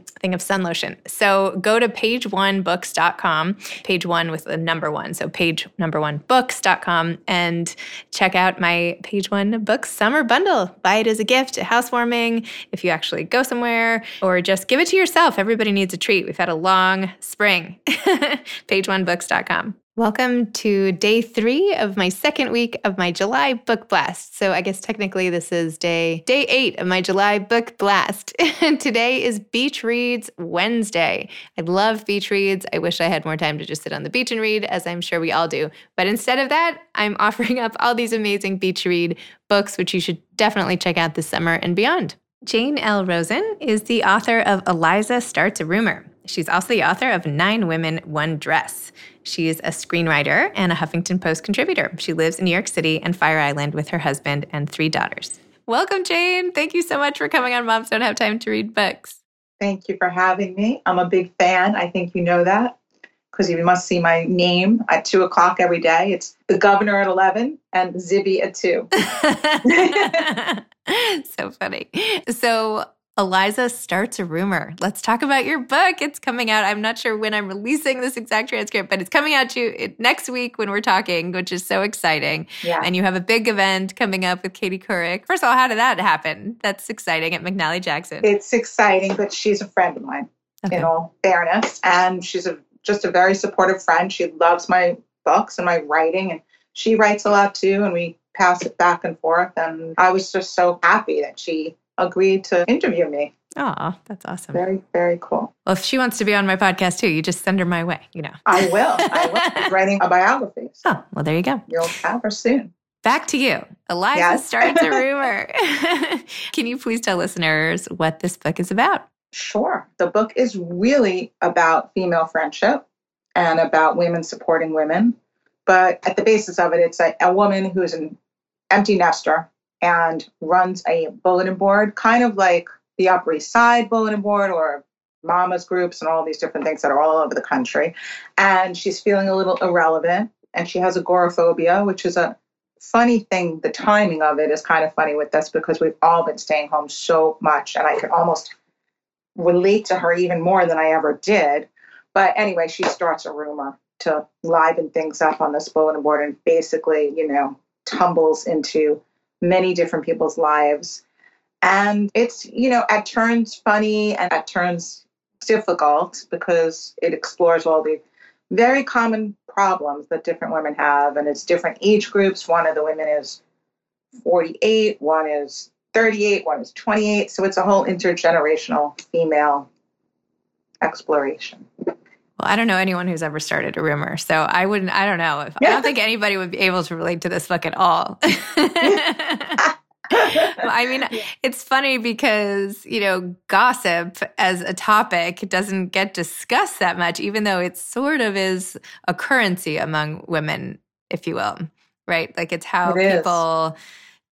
thing of sun lotion. So go to pageonebooks.com, page one with the number one. So page number one books.com and check out my page one books summer bundle. Buy it as a gift, a housewarming, if you actually go somewhere, or just give it to yourself. Everybody needs a treat. We've had a long spring. pageonebooks.com. Welcome to day three of my second week of my July book blast. So I guess technically this is day day eight of my July book blast. And today is Beach Reads Wednesday. I love beach reads. I wish I had more time to just sit on the beach and read, as I'm sure we all do. But instead of that, I'm offering up all these amazing beach read books, which you should definitely check out this summer and beyond. Jane L. Rosen is the author of Eliza Starts a Rumor. She's also the author of Nine Women, One Dress. She's a screenwriter and a Huffington Post contributor. She lives in New York City and Fire Island with her husband and three daughters. Welcome, Jane. Thank you so much for coming on Moms Don't Have Time to Read Books. Thank you for having me. I'm a big fan. I think you know that because you must see my name at two o'clock every day. It's the governor at 11 and Zibby at two. so funny. So, Eliza starts a rumor. Let's talk about your book. It's coming out. I'm not sure when I'm releasing this exact transcript, but it's coming out to next week when we're talking, which is so exciting. Yeah. And you have a big event coming up with Katie Couric. First of all, how did that happen? That's exciting at McNally Jackson. It's exciting, but she's a friend of mine, okay. in all fairness. And she's a, just a very supportive friend. She loves my books and my writing, and she writes a lot too. And we pass it back and forth. And I was just so happy that she agreed to interview me. Oh, that's awesome. Very, very cool. Well, if she wants to be on my podcast too, you just send her my way, you know. I will. I will. Writing a biography. So oh, well, there you go. You'll have her soon. Back to you. Eliza yes. starts a rumor. Can you please tell listeners what this book is about? Sure. The book is really about female friendship and about women supporting women. But at the basis of it, it's a, a woman who's an empty nester and runs a bulletin board, kind of like the Upper East Side bulletin board or mamas groups and all these different things that are all over the country. And she's feeling a little irrelevant and she has agoraphobia, which is a funny thing. The timing of it is kind of funny with this because we've all been staying home so much and I can almost relate to her even more than I ever did. But anyway, she starts a rumor to liven things up on this bulletin board and basically, you know, tumbles into many different people's lives. And it's, you know, at turns funny and at turns difficult because it explores all the very common problems that different women have. And it's different age groups. One of the women is 48, one is 38, one is 28. So it's a whole intergenerational female exploration. Well, I don't know anyone who's ever started a rumor, so I wouldn't. I don't know if yeah. I don't think anybody would be able to relate to this book at all. I mean, it's funny because, you know, gossip as a topic doesn't get discussed that much, even though it sort of is a currency among women, if you will, right? Like it's how it people. Is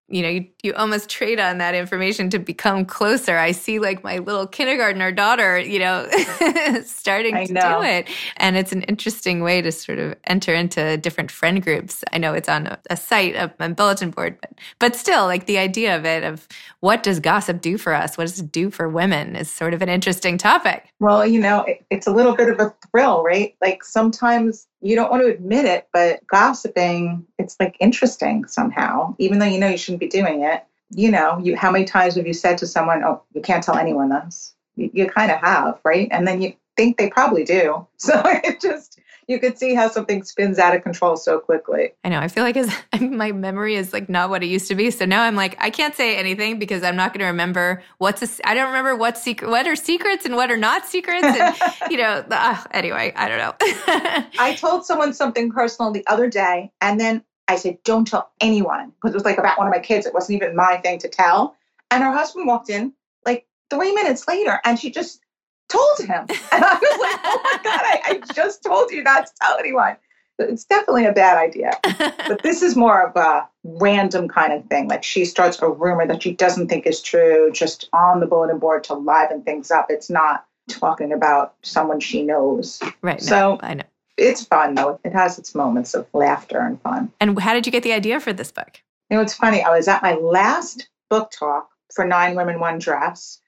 you know, you, you almost trade on that information to become closer. I see like my little kindergartner daughter, you know, starting to do it. And it's an interesting way to sort of enter into different friend groups. I know it's on a, a site, a, a, bulletin board, but, but still, like the idea of it, of what does gossip do for us? What does it do for women is sort of an interesting topic. Well, you know, it, it's a little bit of a thrill, right? Like sometimes you don't want to admit it, but gossiping, it's like interesting somehow, even though you know you shouldn't be doing it. You know, you how many times have you said to someone, "Oh, you can't tell anyone this"? You, you kind of have, right? And then you think they probably do. So it just you could see how something spins out of control so quickly. I know. I feel like as, my memory is like not what it used to be. So now I'm like, I can't say anything because I'm not going to remember what's a, I don't remember what's secret, what are secrets and what are not secrets. And, you know, uh, anyway, I don't know. I told someone something personal the other day and then I said, don't tell anyone because it was like about one of my kids. It wasn't even my thing to tell. And her husband walked in like three minutes later and she just told him. And I was like, oh my God, I, I just told you not to tell anyone. It's definitely a bad idea. but this is more of a random kind of thing. Like she starts a rumor that she doesn't think is true just on the bulletin board to liven things up. It's not talking about someone she knows. Right. So no, I know. It's fun though. It has its moments of laughter and fun. And how did you get the idea for this book? You know, it's funny. I was at my last book talk for Nine Women, One Dress.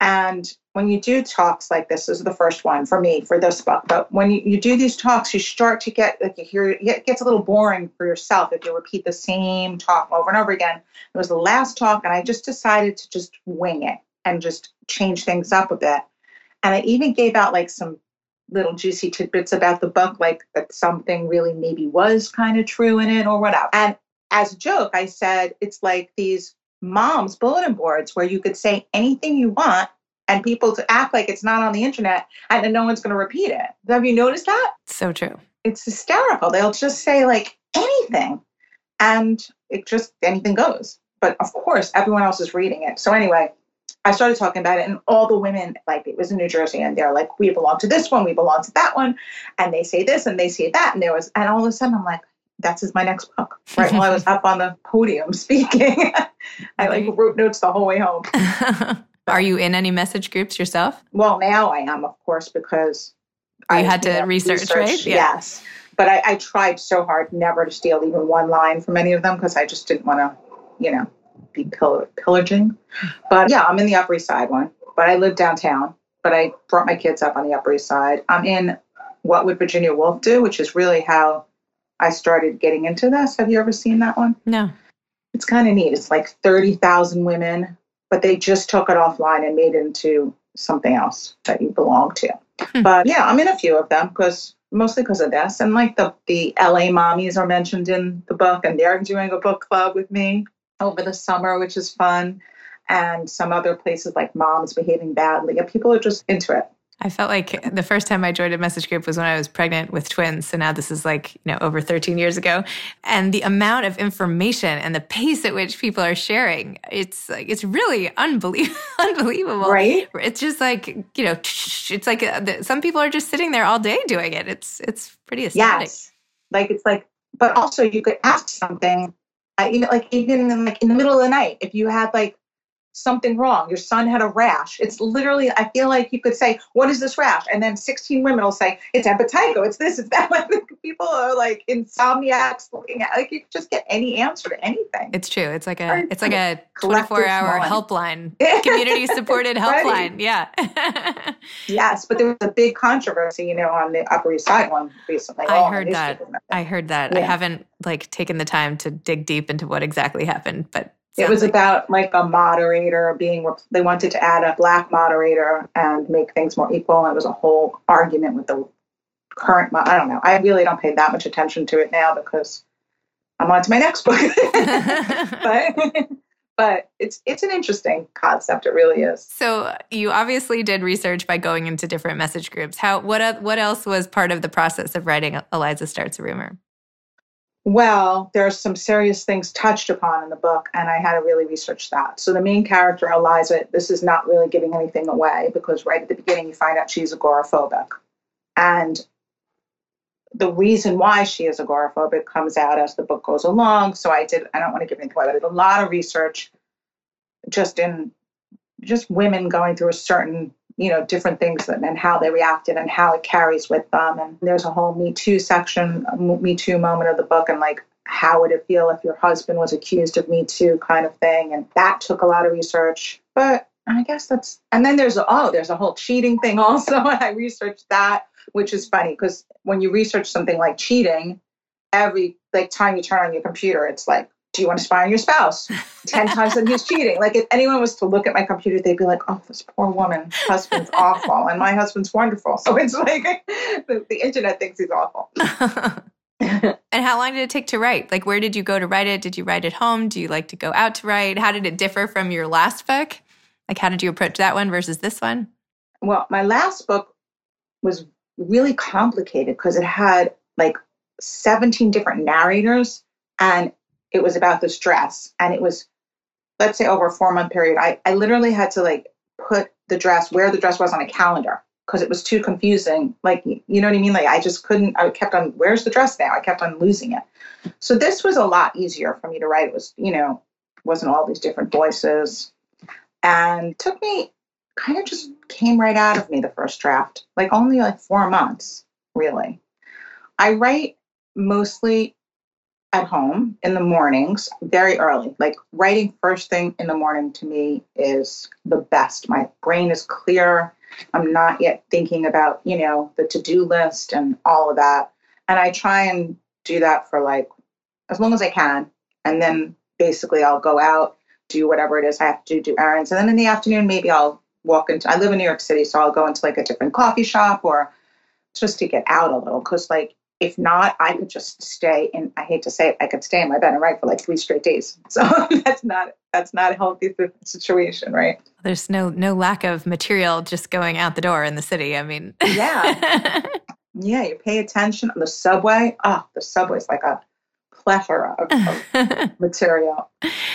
And when you do talks like this, this is the first one for me for this book. But when you, you do these talks, you start to get like you hear it gets a little boring for yourself if you repeat the same talk over and over again. It was the last talk, and I just decided to just wing it and just change things up a bit. And I even gave out like some little juicy tidbits about the book, like that something really maybe was kind of true in it or whatever. And as a joke, I said it's like these moms bulletin boards where you could say anything you want and people to act like it's not on the internet and then no one's going to repeat it. Have you noticed that? So true. It's hysterical. They'll just say like anything and it just anything goes. But of course, everyone else is reading it. So anyway, I started talking about it, and all the women, like it was in New Jersey, and they're like, "We belong to this one, we belong to that one," and they say this and they say that, and there was, and all of a sudden, I'm like, "That's is my next book." Right while I was up on the podium speaking, I like wrote notes the whole way home. Are you in any message groups yourself? Well, now I am, of course, because oh, you I had to research, research, right? Yeah. Yes. But I, I, tried so hard never to steal even one line from any of them because I just didn't want to, you know, be pill- pillaging. But yeah, I'm in the Upper East Side one, but I live downtown. But I brought my kids up on the Upper East Side. I'm in What Would Virginia Woolf Do, which is really how I started getting into this. Have you ever seen that one? No. It's kind of neat. It's like 30,000 women but they just took it offline and made it into something else that you belong to. Hmm. But yeah, I'm in a few of them because mostly because of this. And like the the LA mommies are mentioned in the book, and they're doing a book club with me over the summer, which is fun. And some other places like moms behaving badly. And people are just into it. I felt like the first time I joined a message group was when I was pregnant with twins. So now this is like, you know, over 13 years ago. And the amount of information and the pace at which people are sharing, it's like, it's really unbelievable. unbelievable. Right. It's just like, you know, it's like uh, some people are just sitting there all day doing it. It's, it's pretty astounding. Yes. Like, it's like, but also you could ask something, uh, even like, even in, like in the middle of the night, if you had like, something wrong. Your son had a rash. It's literally, I feel like you could say, What is this rash? And then 16 women will say, It's impetigo, it's this, it's that. People are like insomniacs looking at like you just get any answer to anything. It's true. It's like a it's like a 24 hour helpline, community supported helpline. Yeah. yes, but there was a big controversy, you know, on the Upper East Side one recently. I oh, heard that. I heard that. I haven't like taken the time to dig deep into what exactly happened, but it was about like a moderator being, they wanted to add a black moderator and make things more equal. And it was a whole argument with the current, I don't know. I really don't pay that much attention to it now because I'm on to my next book. but, but it's it's an interesting concept. It really is. So you obviously did research by going into different message groups. How what what else was part of the process of writing Eliza starts a rumor? Well, there's some serious things touched upon in the book, and I had to really research that. So the main character, Eliza, this is not really giving anything away because right at the beginning you find out she's agoraphobic. And the reason why she is agoraphobic comes out as the book goes along. So I did, I don't want to give anything away, but I did a lot of research just in just women going through a certain you know different things and how they reacted and how it carries with them. And there's a whole me too section uh, me too moment of the book and like how would it feel if your husband was accused of me too kind of thing. And that took a lot of research. But i guess that's and then there's oh there's a whole cheating thing also. And i researched that which is funny because when you research something like cheating every like time you turn on your computer it's like do you want to spy on your spouse? 10 times that he's cheating. Like if anyone was to look at my computer, they'd be like, oh, this poor woman, husband's awful. And my husband's wonderful. So it's like the, the internet thinks he's awful. and how long did it take to write? Like, where did you go to write it? Did you write at home? Do you like to go out to write? How did it differ from your last book? Like, how did you approach that one versus this one? Well, my last book was really complicated because it had like 17 different narrators and it was about this dress and it was let's say over a four month period. I, I literally had to like put the dress where the dress was on a calendar because it was too confusing. Like you know what i mean? Like i just couldn't i kept on where's the dress now? I kept on losing it. So this was a lot easier for me to write. It was you know wasn't all these different voices. And took me kind of just came right out of me the first draft. Like only like four months really. I write mostly at home in the mornings very early. Like writing first thing in the morning to me is the best. My brain is clear. I'm not yet thinking about you know the to-do list and all of that. And i try and do that for like as long as i can. And then basically i'll go out do whatever it is i have to do errands. And then in the afternoon maybe i'll walk into i live in new york city so i'll go into like a different coffee shop or just to get out a little. Because like if not, I could just stay in. I hate to say it, I could stay in my bed and write for like three straight days. So that's not that's not a healthy situation, right? There's no no lack of material just going out the door in the city. I mean, yeah, yeah. You pay attention on the subway. Oh, the subway's like a plethora of, of material.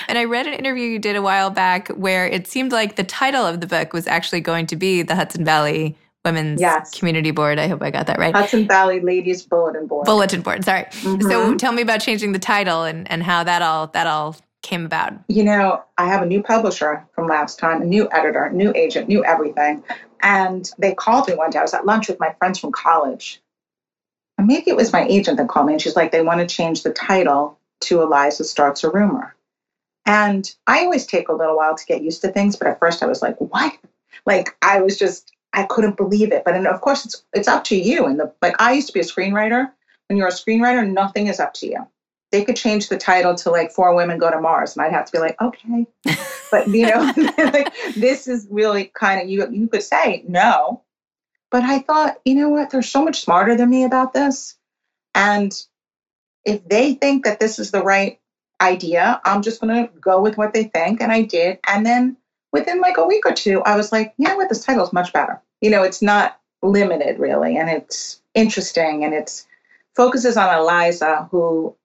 And I read an interview you did a while back where it seemed like the title of the book was actually going to be the Hudson Valley Women's yes. Community Board. I hope I got that right. Hudson Valley Ladies Bulletin Board. Bulletin Board. Sorry. Mm-hmm. So tell me about changing the title and, and how that all that all came about. You know, I have a new publisher from last time, a new editor, new agent, new everything. And they called me one day. I was at lunch with my friends from college. And maybe it was my agent that called me and she's like, they want to change the title to Eliza Starts a Rumor. And I always take a little while to get used to things, but at first I was like, what? Like I was just I couldn't believe it. But and of course, it's it's up to you. And the like, I used to be a screenwriter. When you're a screenwriter, nothing is up to you. They could change the title to like Four Women Go to Mars, and I'd have to be like, okay. but you know, like this is really kind of you. You could say no, but I thought, you know what? They're so much smarter than me about this, and if they think that this is the right idea, I'm just going to go with what they think, and I did. And then within like a week or two, I was like, you know what, this title is much better. You know, it's not limited really, and it's interesting, and it's focuses on Eliza, who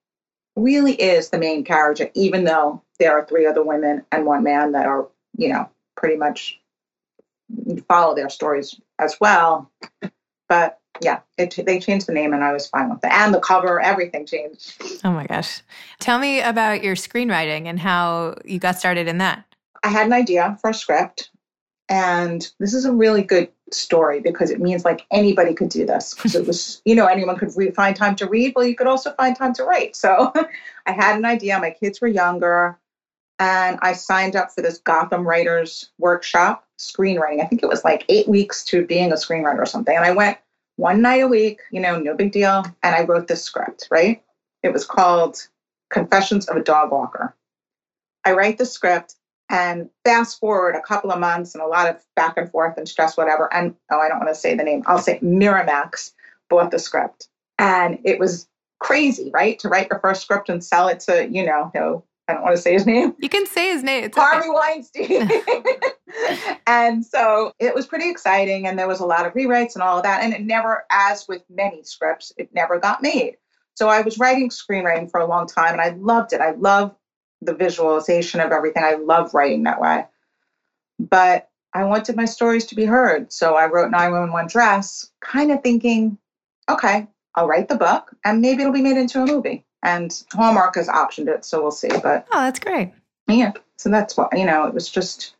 really is the main character, even though there are three other women and one man that are, you know, pretty much follow their stories as well. But yeah, it, they changed the name and I was fine with it. And the cover, everything changed. Oh my gosh. Tell me about your screenwriting and how you got started in that. I had an idea for a script, and this is a really good story because it means like anybody could do this because it was, you know, anyone could re- find time to read. Well, you could also find time to write. So I had an idea. My kids were younger, and I signed up for this Gotham Writers Workshop screenwriting. I think it was like eight weeks to being a screenwriter or something. And I went one night a week, you know, no big deal. And I wrote this script, right? It was called Confessions of a Dog Walker. I write the script and fast forward a couple of months and a lot of back and forth and stress, whatever. And oh, I don't want to say the name. I'll say Miramax bought the script. And it was crazy, right? To write your first script and sell it to, you know, no, I don't want to say his name. You can say his name. It's Harvey okay. Weinstein. and so it was pretty exciting. And there was a lot of rewrites and all of that. And it never, as with many scripts, it never got made. So I was writing screenwriting for a long time and I loved it. I love the visualization of everything. I love writing that way. But I wanted my stories to be heard. So I wrote Nine Women, One Dress, kind of thinking, okay, I'll write the book and maybe it'll be made into a movie. And Hallmark has optioned it, so we'll see. But oh, that's great. Yeah. So that's what, you know, it was just,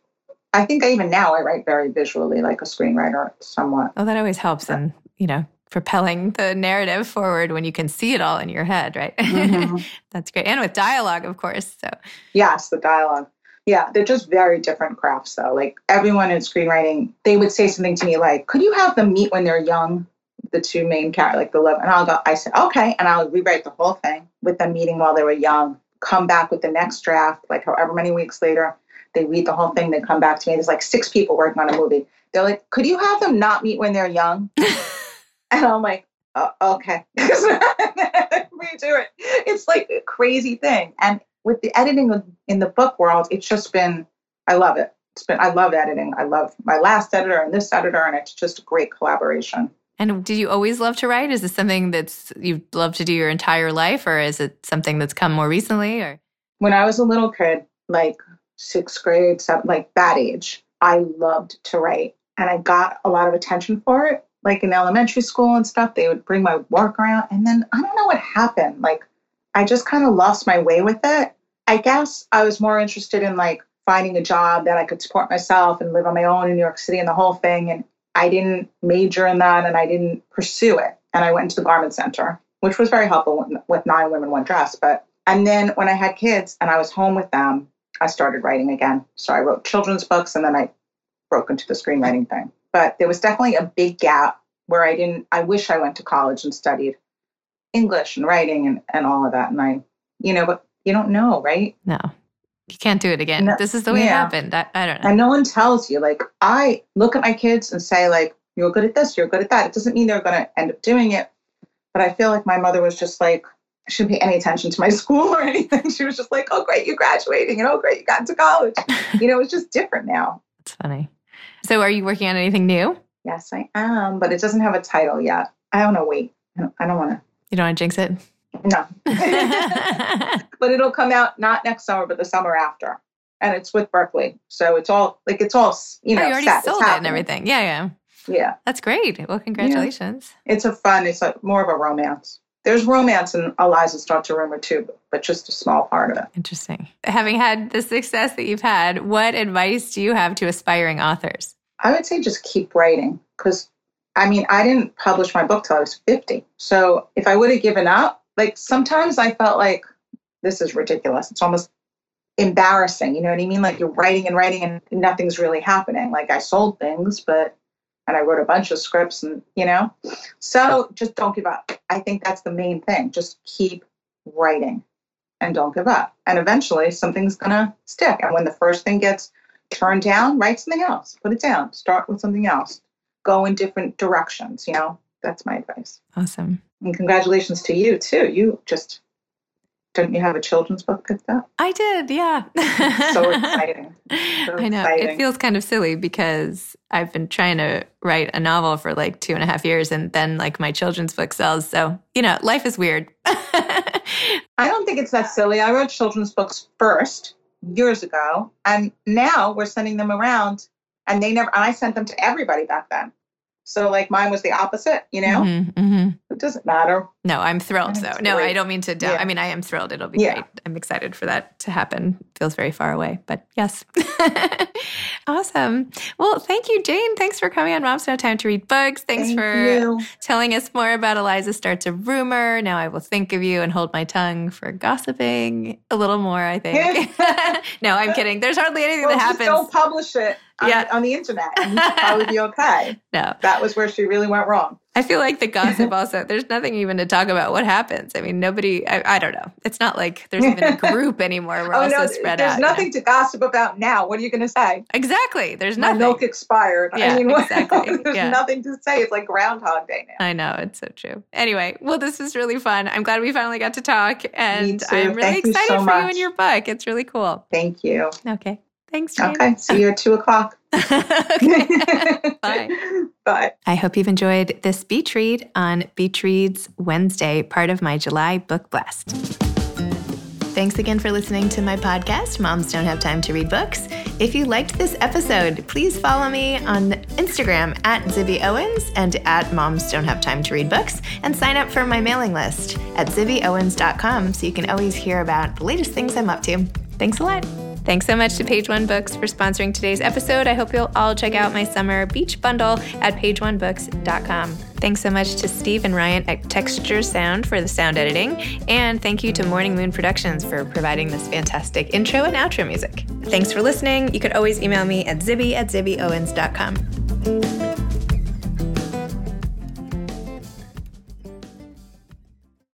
I think even now I write very visually like a screenwriter somewhat. Oh, that always helps. And, you know, propelling the narrative forward when you can see it all in your head, right? Mm-hmm. That's great. And with dialogue, of course. So Yes, the dialogue. Yeah, they're just very different crafts though. Like everyone in screenwriting, they would say something to me like, Could you have them meet when they're young? The two main characters, like the love, and I'll go, I said, okay, and I'll rewrite the whole thing with them meeting while they were young, come back with the next draft, like however many weeks later. They read the whole thing, they come back to me. There's like six people working on a movie. They're like, could you have them not meet when they're young? and I'm like, oh, okay. do it. It's like a crazy thing. And with the editing in the book world, it's just been, I love it. It's been, I love editing. I love my last editor and this editor, and it's just a great collaboration. And did you always love to write? Is this something that's you've loved to do your entire life, or is it something that's come more recently? Or when I was a little kid, like sixth grade, seven, like that age, I loved to write, and I got a lot of attention for it. Like in elementary school and stuff, they would bring my work around, and then I don't know what happened. Like I just kind of lost my way with it. I guess I was more interested in like finding a job that I could support myself and live on my own in New York City and the whole thing. And I didn't major in that and I didn't pursue it. And I went into the garment center, which was very helpful with, with Nine Women, One Dress. But, and then when I had kids and I was home with them, I started writing again. So I wrote children's books and then I broke into the screenwriting thing. But there was definitely a big gap where I didn't, I wish I went to college and studied English and writing and, and all of that. And I, you know, but you don't know, right? No. You can't do it again. No, this is the way yeah. it happened. I, I don't know. And no one tells you. Like I look at my kids and say, like, you're good at this, you're good at that. It doesn't mean they're gonna end up doing it. But I feel like my mother was just like, shouldn't pay any attention to my school or anything. She was just like, oh great, you're graduating, and oh great, you got into college. you know, it's just different now. It's funny. So are you working on anything new? Yes, I am, but it doesn't have a title yet. I don't know. Wait, I don't, don't want to. You don't want to jinx it? No. but it'll come out not next summer, but the summer after. And it's with Berkley. So it's all like it's all, you know, oh, you already set. sold it and everything. Yeah, yeah. Yeah. That's great. Well, congratulations. Yeah. It's a fun, it's like more of a romance. There's romance in Eliza Starts a Rumor too, but just a small part of it. Interesting. Having had the success that you've had, what advice do you have to aspiring authors? I would say just keep writing because I mean, I didn't publish my book till I was 50. So if I would have given up, like sometimes I felt like this is ridiculous. It's almost embarrassing. You know what I mean? Like you're writing and writing and nothing's really happening. Like I sold things, but and I wrote a bunch of scripts and you know. So just don't give up. I think that's the main thing. Just keep writing and don't give up. And eventually something's gonna stick. And when the first thing gets turned down, write something else. Put it down. Start with something else. Go in different directions, you know. That's my advice. Awesome. And congratulations to you too. You just didn't you have a children's book picked up? I did, yeah. so exciting. So I know. Exciting. It feels kind of silly because I've been trying to write a novel for like two and a half years and then like my children's book sells. So, you know, life is weird. I don't think it's that silly. I wrote children's books first years ago and now we're sending them around and they never I sent them to everybody back then. So like mine was the opposite, you know. Mm-hmm, mm-hmm. It doesn't matter. No, I'm thrilled though. No, great. I don't mean to. Doubt. Yeah. I mean, I am thrilled. It'll be yeah. great. I'm excited for that to happen. Feels very far away, but yes. awesome. Well, thank you, Jane. Thanks for coming on Moms No Time to Read Books. Thanks thank for you. telling us more about Eliza Starts a Rumor. Now I will think of you and hold my tongue for gossiping a little more. I think. no, I'm kidding. There's hardly anything well, that happens. Don't publish it on, yeah. on the internet and probably be okay. No. That was where she really went wrong. I feel like the gossip also, there's nothing even to talk about what happens. I mean, nobody, I, I don't know. It's not like there's even a group anymore. We're oh, also no, spread there's out. There's nothing you know? to gossip about now. What are you going to say? Exactly. There's nothing. My milk expired. Yeah, I mean, exactly. there's yeah. nothing to say. It's like Groundhog Day now. I know. It's so true. Anyway, well, this was really fun. I'm glad we finally got to talk. And I'm really Thank excited so for much. you and your book. It's really cool. Thank you. Okay. Thanks, Jane. Okay. See you at two o'clock. Bye. Bye. I hope you've enjoyed this beach read on Beach Reads Wednesday, part of my July book blast. Thanks again for listening to my podcast, Moms Don't Have Time to Read Books. If you liked this episode, please follow me on Instagram at Zibby Owens and at Moms Don't Have Time to Read Books and sign up for my mailing list at zibbyowens.com so you can always hear about the latest things I'm up to. Thanks a lot. Thanks so much to Page One Books for sponsoring today's episode. I hope you'll all check out my summer beach bundle at pageonebooks.com. Thanks so much to Steve and Ryan at Texture Sound for the sound editing. And thank you to Morning Moon Productions for providing this fantastic intro and outro music. Thanks for listening. You could always email me at zibby at zibbyowens.com.